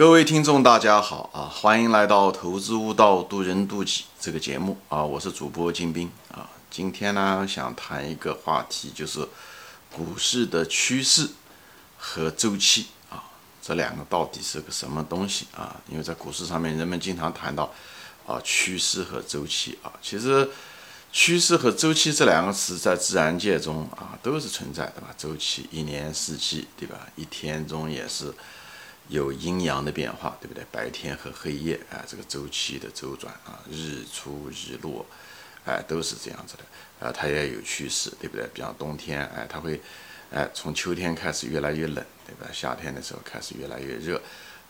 各位听众，大家好啊！欢迎来到《投资悟道，渡人渡己》这个节目啊！我是主播金兵啊。今天呢，想谈一个话题，就是股市的趋势和周期啊，这两个到底是个什么东西啊？因为在股市上面，人们经常谈到啊趋势和周期啊。其实，趋势和周期这两个词在自然界中啊都是存在的吧？周期一年四季，对吧？一天中也是。有阴阳的变化，对不对？白天和黑夜，哎，这个周期的周转啊，日出日落，哎，都是这样子的，啊，它也有趋势，对不对？比方冬天，哎，它会，哎，从秋天开始越来越冷，对吧？夏天的时候开始越来越热，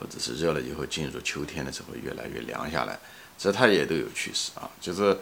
或者是热了以后进入秋天的时候越来越凉下来，这它也都有趋势啊。就是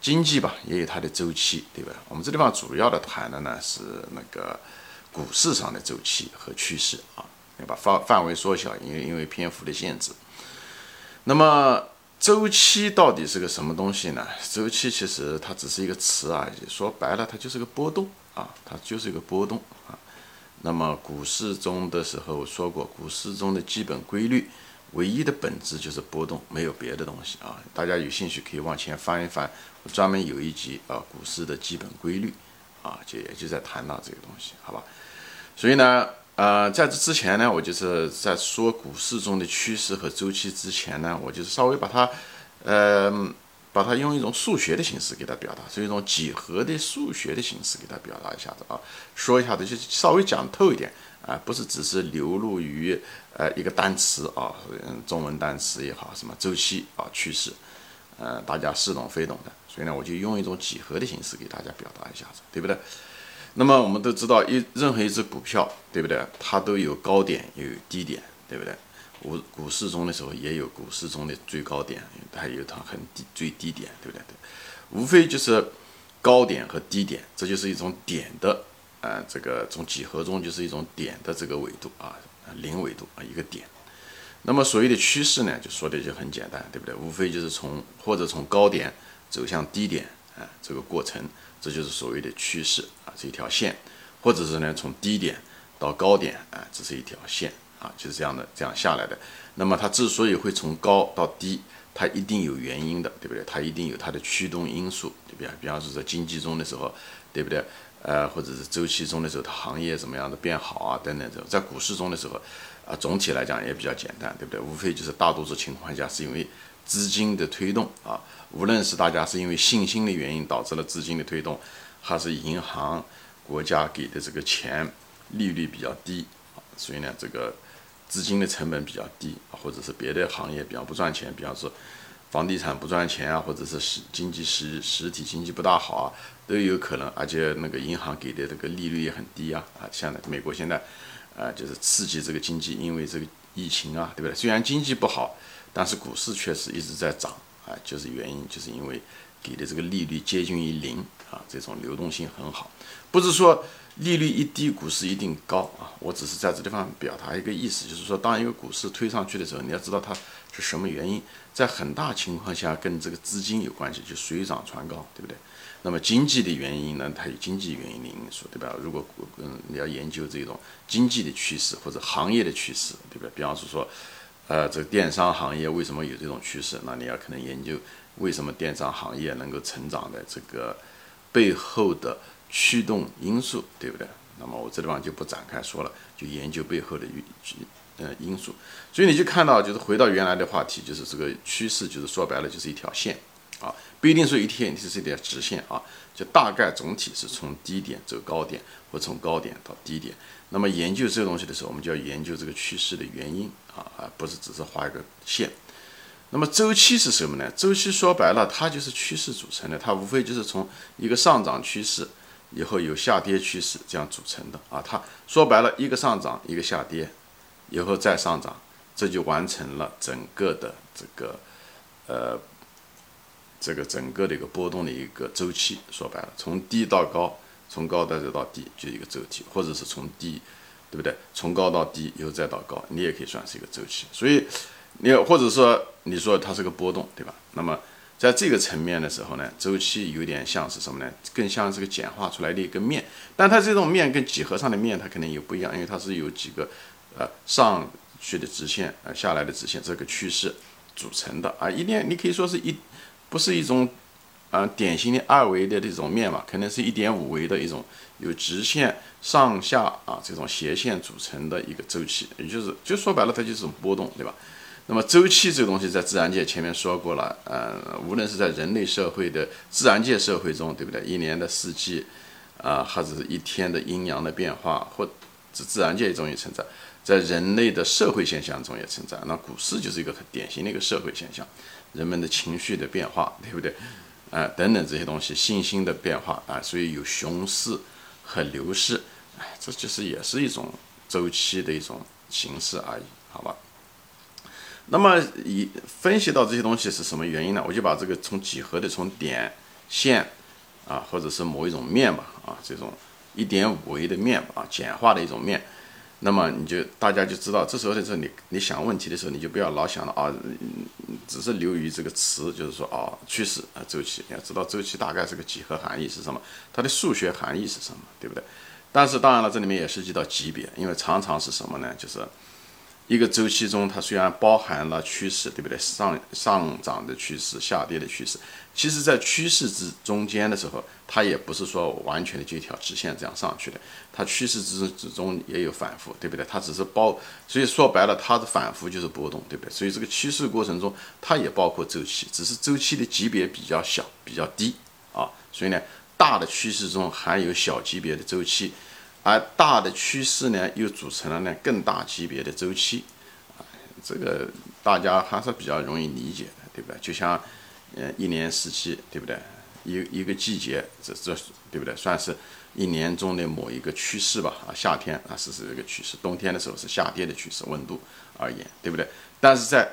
经济吧，也有它的周期，对吧？我们这地方主要的谈的呢是那个股市上的周期和趋势啊。要把范范围缩小，因为因为篇幅的限制。那么周期到底是个什么东西呢？周期其实它只是一个词而已，说白了它就是个波动啊，它就是一个波动啊。那么股市中的时候说过，股市中的基本规律，唯一的本质就是波动，没有别的东西啊。大家有兴趣可以往前翻一翻，专门有一集啊，股市的基本规律啊，就也就在谈到这个东西，好吧？所以呢。呃，在这之前呢，我就是在说股市中的趋势和周期之前呢，我就是稍微把它，呃，把它用一种数学的形式给它表达，是一种几何的数学的形式给它表达一下子啊，说一下子就稍微讲透一点啊，不是只是流露于呃一个单词啊，嗯，中文单词也好，什么周期啊趋势，呃，大家似懂非懂的，所以呢，我就用一种几何的形式给大家表达一下子，对不对？那么我们都知道，一任何一只股票，对不对？它都有高点，也有低点，对不对？股股市中的时候也有股市中的最高点，它有它很低最低点，对不对？无非就是高点和低点，这就是一种点的，呃，这个从几何中就是一种点的这个纬度啊，零纬度啊，一个点。那么所谓的趋势呢，就说的就很简单，对不对？无非就是从或者从高点走向低点啊，这个过程。这就是所谓的趋势啊，是一条线，或者是呢从低点到高点啊，这是一条线啊，就是这样的这样下来的。那么它之所以会从高到低，它一定有原因的，对不对？它一定有它的驱动因素，对不对？比方说在经济中的时候，对不对？呃，或者是周期中的时候，它行业怎么样的变好啊等等。这在股市中的时候，啊，总体来讲也比较简单，对不对？无非就是大多数情况下是因为。资金的推动啊，无论是大家是因为信心的原因导致了资金的推动，还是银行、国家给的这个钱利率比较低啊，所以呢，这个资金的成本比较低，或者是别的行业比较不赚钱，比方说房地产不赚钱啊，或者是实经济实实体经济不大好啊，都有可能。而且那个银行给的这个利率也很低啊啊，像美国现在啊，就是刺激这个经济，因为这个疫情啊，对不对？虽然经济不好。但是股市确实一直在涨啊，就是原因就是因为给的这个利率接近于零啊，这种流动性很好。不是说利率一低股市一定高啊，我只是在这地方表达一个意思，就是说当一个股市推上去的时候，你要知道它是什么原因，在很大情况下跟这个资金有关系，就水涨船高，对不对？那么经济的原因呢，它有经济原因的因素，对吧？如果嗯你要研究这种经济的趋势或者行业的趋势，对不对？比方说说。呃，这个电商行业为什么有这种趋势？那你要可能研究为什么电商行业能够成长的这个背后的驱动因素，对不对？那么我这地方就不展开说了，就研究背后的因呃因素。所以你就看到，就是回到原来的话题，就是这个趋势，就是说白了就是一条线啊，不一定说一天是一条直线啊，就大概总体是从低点走高点，或从高点到低点。那么研究这个东西的时候，我们就要研究这个趋势的原因啊，而不是只是画一个线。那么周期是什么呢？周期说白了，它就是趋势组成的，它无非就是从一个上涨趋势以后有下跌趋势这样组成的啊。它说白了，一个上涨，一个下跌，以后再上涨，这就完成了整个的这个呃这个整个的一个波动的一个周期。说白了，从低到高。从高再到低就一个周期，或者是从低，对不对？从高到低，以后再到高，你也可以算是一个周期。所以，你或者说你说它是个波动，对吧？那么在这个层面的时候呢，周期有点像是什么呢？更像是个简化出来的一个面，但它这种面跟几何上的面它肯定有不一样，因为它是有几个呃上去的直线啊下来的直线这个趋势组成的啊，一定你可以说是一不是一种啊典型的二维的这种面嘛，可能是一点五维的一种由直线上下啊这种斜线组成的一个周期，也就是就说白了它就是种波动，对吧？那么周期这个东西在自然界前面说过了，呃，无论是在人类社会的自然界社会中，对不对？一年的四季，啊，或者是一天的阴阳的变化，或自自然界中也存在，在人类的社会现象中也存在。那股市就是一个很典型的一个社会现象，人们的情绪的变化，对不对？啊，等等这些东西，信心的变化啊，所以有熊市和牛市，哎，这就是也是一种周期的一种形式而已，好吧？那么以分析到这些东西是什么原因呢？我就把这个从几何的从点线啊，或者是某一种面吧啊，这种一点五维的面啊，简化的一种面，那么你就大家就知道，这时候的时候你你想问题的时候，你就不要老想了啊，只是流于这个词，就是说啊趋势啊周期，你要知道周期大概是个几何含义是什么，它的数学含义是什么，对不对？但是当然了，这里面也涉及到级别，因为常常是什么呢？就是。一个周期中，它虽然包含了趋势，对不对？上上涨的趋势，下跌的趋势，其实，在趋势之中间的时候，它也不是说完全的就一条直线这样上去的，它趋势之之中也有反复，对不对？它只是包，所以说白了，它的反复就是波动，对不对？所以这个趋势过程中，它也包括周期，只是周期的级别比较小，比较低啊。所以呢，大的趋势中含有小级别的周期。而大的趋势呢，又组成了呢更大级别的周期，啊，这个大家还是比较容易理解的，对不对？就像，呃，一年四季，对不对？一一个季节，这这对不对？算是一年中的某一个趋势吧，啊，夏天啊是是这个趋势，冬天的时候是下跌的趋势，温度而言，对不对？但是在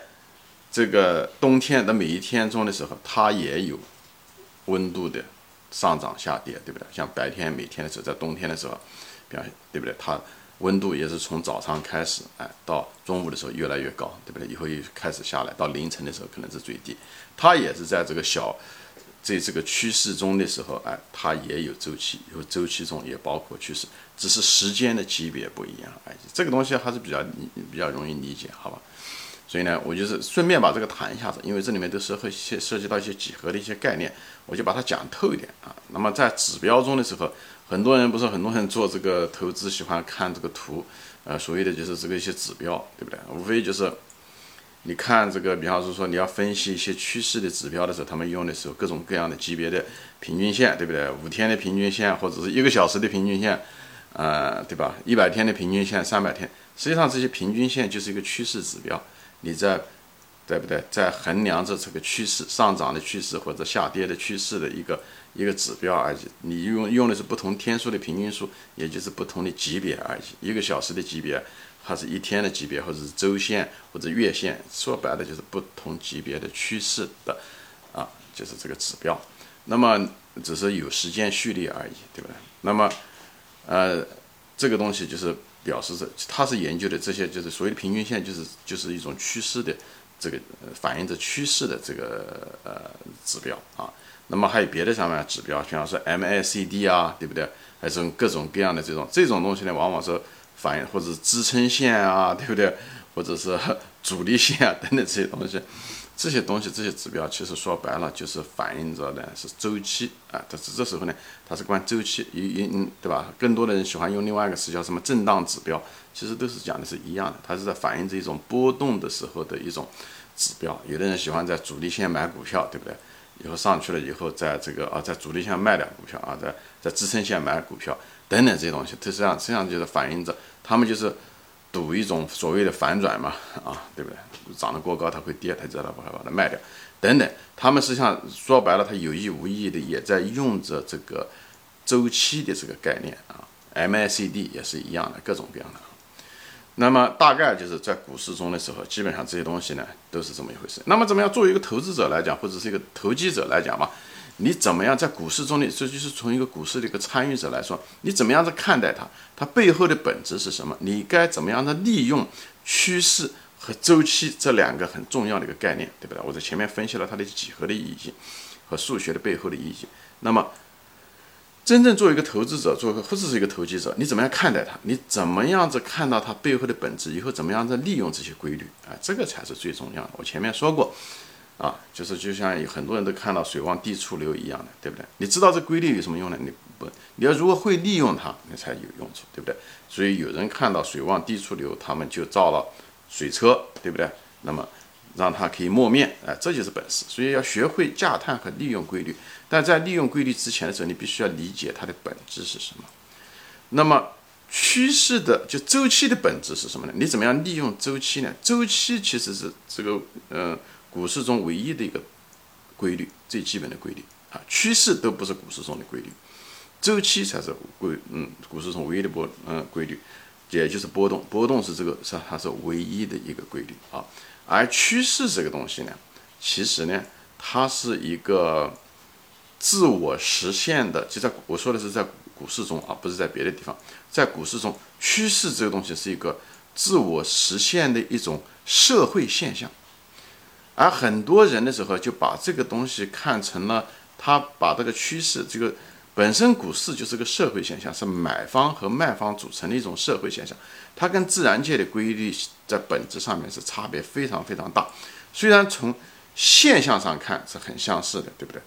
这个冬天的每一天中的时候，它也有温度的上涨下跌，对不对？像白天每天的时候，在冬天的时候。对不对？它温度也是从早上开始，哎，到中午的时候越来越高，对不对？以后又开始下来，到凌晨的时候可能是最低。它也是在这个小，在这个趋势中的时候，哎，它也有周期，有周期中也包括趋势，只是时间的级别不一样而已。这个东西还是比较比较容易理解，好吧？所以呢，我就是顺便把这个谈一下子，因为这里面都是会涉涉及到一些几何的一些概念，我就把它讲透一点啊。那么在指标中的时候。很多人不是很多人做这个投资喜欢看这个图，呃，所谓的就是这个一些指标，对不对？无非就是你看这个，比方说说你要分析一些趋势的指标的时候，他们用的时候各种各样的级别的平均线，对不对？五天的平均线或者是一个小时的平均线，呃，对吧？一百天的平均线，三百天，实际上这些平均线就是一个趋势指标，你在对不对？在衡量着这个趋势上涨的趋势或者下跌的趋势的一个。一个指标而已，你用用的是不同天数的平均数，也就是不同的级别而已。一个小时的级别，还是一天的级别，或者是周线或者月线，说白了就是不同级别的趋势的，啊，就是这个指标。那么只是有时间序列而已，对不对？那么，呃，这个东西就是表示是，它是研究的这些，就是所谓的平均线，就是就是一种趋势的这个反映着趋势的这个呃指标啊。那么还有别的上面指标，比方说 MACD 啊，对不对？还是各种各样的这种这种东西呢，往往是反映或者支撑线啊，对不对？或者是 阻力线啊等等这些东西，这些东西这些指标其实说白了就是反映着呢是周期啊。但是这时候呢，它是关周期，一一对吧？更多的人喜欢用另外一个词叫什么震荡指标，其实都是讲的是一样的，它是在反映这一种波动的时候的一种指标。有的人喜欢在阻力线买股票，对不对？以后上去了以后，在这个啊，在主力线卖掉股票啊，在在支撑线买股票等等这些东西，实际上实际上就是反映着他们就是赌一种所谓的反转嘛，啊，对不对？涨得过高它会跌，他知道把它把它卖掉等等，他们实际上说白了，他有意无意的也在用着这个周期的这个概念啊，MACD 也是一样的，各种各样的。那么大概就是在股市中的时候，基本上这些东西呢都是这么一回事。那么怎么样作为一个投资者来讲，或者是一个投机者来讲嘛，你怎么样在股市中的，这就是从一个股市的一个参与者来说，你怎么样子看待它？它背后的本质是什么？你该怎么样的利用趋势和周期这两个很重要的一个概念，对不对？我在前面分析了它的几何的意义和数学的背后的意义。那么真正做一个投资者，做一个或者是一个投机者，你怎么样看待它？你怎么样子看到它背后的本质？以后怎么样子利用这些规律？啊，这个才是最重要的。我前面说过，啊，就是就像有很多人都看到水往低处流一样的，对不对？你知道这规律有什么用呢？你不，你要如果会利用它，那才有用处，对不对？所以有人看到水往低处流，他们就造了水车，对不对？那么。让它可以磨面，哎，这就是本事。所以要学会驾探和利用规律。但在利用规律之前的时候，你必须要理解它的本质是什么。那么趋势的就周期的本质是什么呢？你怎么样利用周期呢？周期其实是这个呃股市中唯一的一个规律，最基本的规律啊。趋势都不是股市中的规律，周期才是规嗯股市中唯一的波嗯规律，也就是波动。波动是这个是它是唯一的一个规律啊。而趋势这个东西呢，其实呢，它是一个自我实现的。就在我说的是在股市中啊，不是在别的地方。在股市中，趋势这个东西是一个自我实现的一种社会现象。而很多人的时候就把这个东西看成了，他把这个趋势这个。本身股市就是个社会现象，是买方和卖方组成的一种社会现象，它跟自然界的规律在本质上面是差别非常非常大。虽然从现象上看是很相似的，对不对？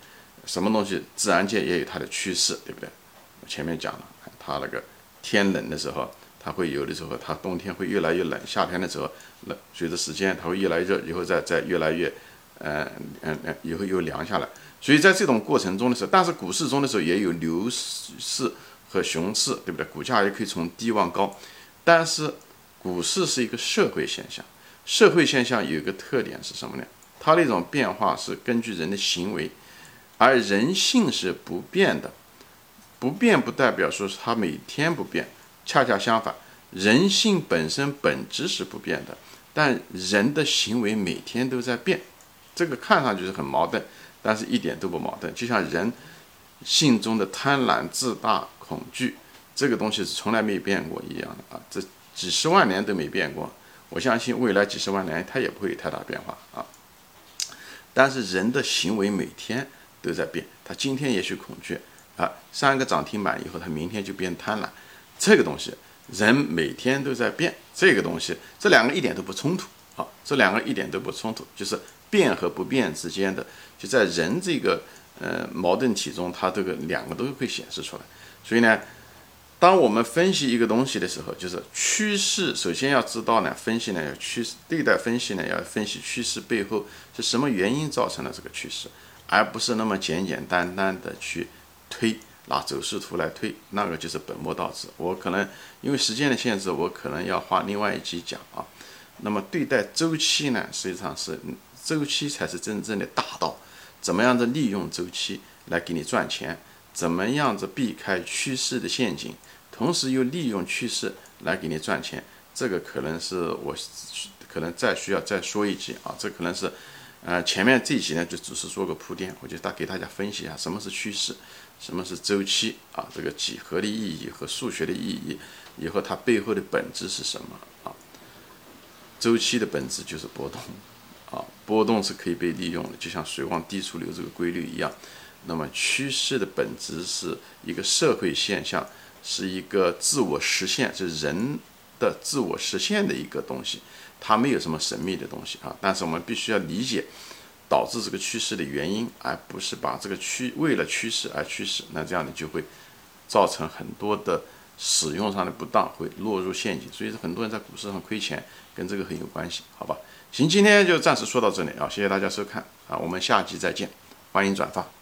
什么东西自然界也有它的趋势，对不对？我前面讲了，它那个天冷的时候，它会有的时候它冬天会越来越冷，夏天的时候冷，随着时间它会越来越热，以后再再越来越，嗯嗯嗯，以后又凉下来。所以在这种过程中的时候，但是股市中的时候也有牛市和熊市，对不对？股价也可以从低往高，但是股市是一个社会现象，社会现象有一个特点是什么呢？它的一种变化是根据人的行为，而人性是不变的，不变不代表说是它每天不变，恰恰相反，人性本身本质是不变的，但人的行为每天都在变，这个看上去是很矛盾。但是一点都不矛盾，就像人性中的贪婪、自大、恐惧，这个东西是从来没有变过一样的啊！这几十万年都没变过，我相信未来几十万年它也不会有太大变化啊。但是人的行为每天都在变，他今天也许恐惧啊，三个涨停板以后，他明天就变贪婪，这个东西人每天都在变，这个东西这两个一点都不冲突啊，这两个一点都不冲突，就是变和不变之间的。就在人这个呃矛盾体中，它这个两个都会显示出来。所以呢，当我们分析一个东西的时候，就是趋势，首先要知道呢，分析呢要趋势对待分析呢要分析趋势背后是什么原因造成了这个趋势，而不是那么简简单单的去推拿走势图来推，那个就是本末倒置。我可能因为时间的限制，我可能要花另外一集讲啊。那么对待周期呢，实际上是周期才是真正的大道。怎么样子利用周期来给你赚钱？怎么样子避开趋势的陷阱，同时又利用趋势来给你赚钱？这个可能是我可能再需要再说一集啊。这可能是，呃，前面这一集呢就只是做个铺垫，我就大给大家分析一下什么是趋势，什么是周期啊？这个几何的意义和数学的意义，以后它背后的本质是什么啊？周期的本质就是波动。啊，波动是可以被利用的，就像水往低处流这个规律一样。那么趋势的本质是一个社会现象，是一个自我实现，是人的自我实现的一个东西。它没有什么神秘的东西啊，但是我们必须要理解导致这个趋势的原因，而不是把这个趋为了趋势而趋势。那这样你就会造成很多的使用上的不当，会落入陷阱。所以说，很多人在股市上亏钱，跟这个很有关系，好吧？行，今天就暂时说到这里啊，谢谢大家收看啊，我们下期再见，欢迎转发。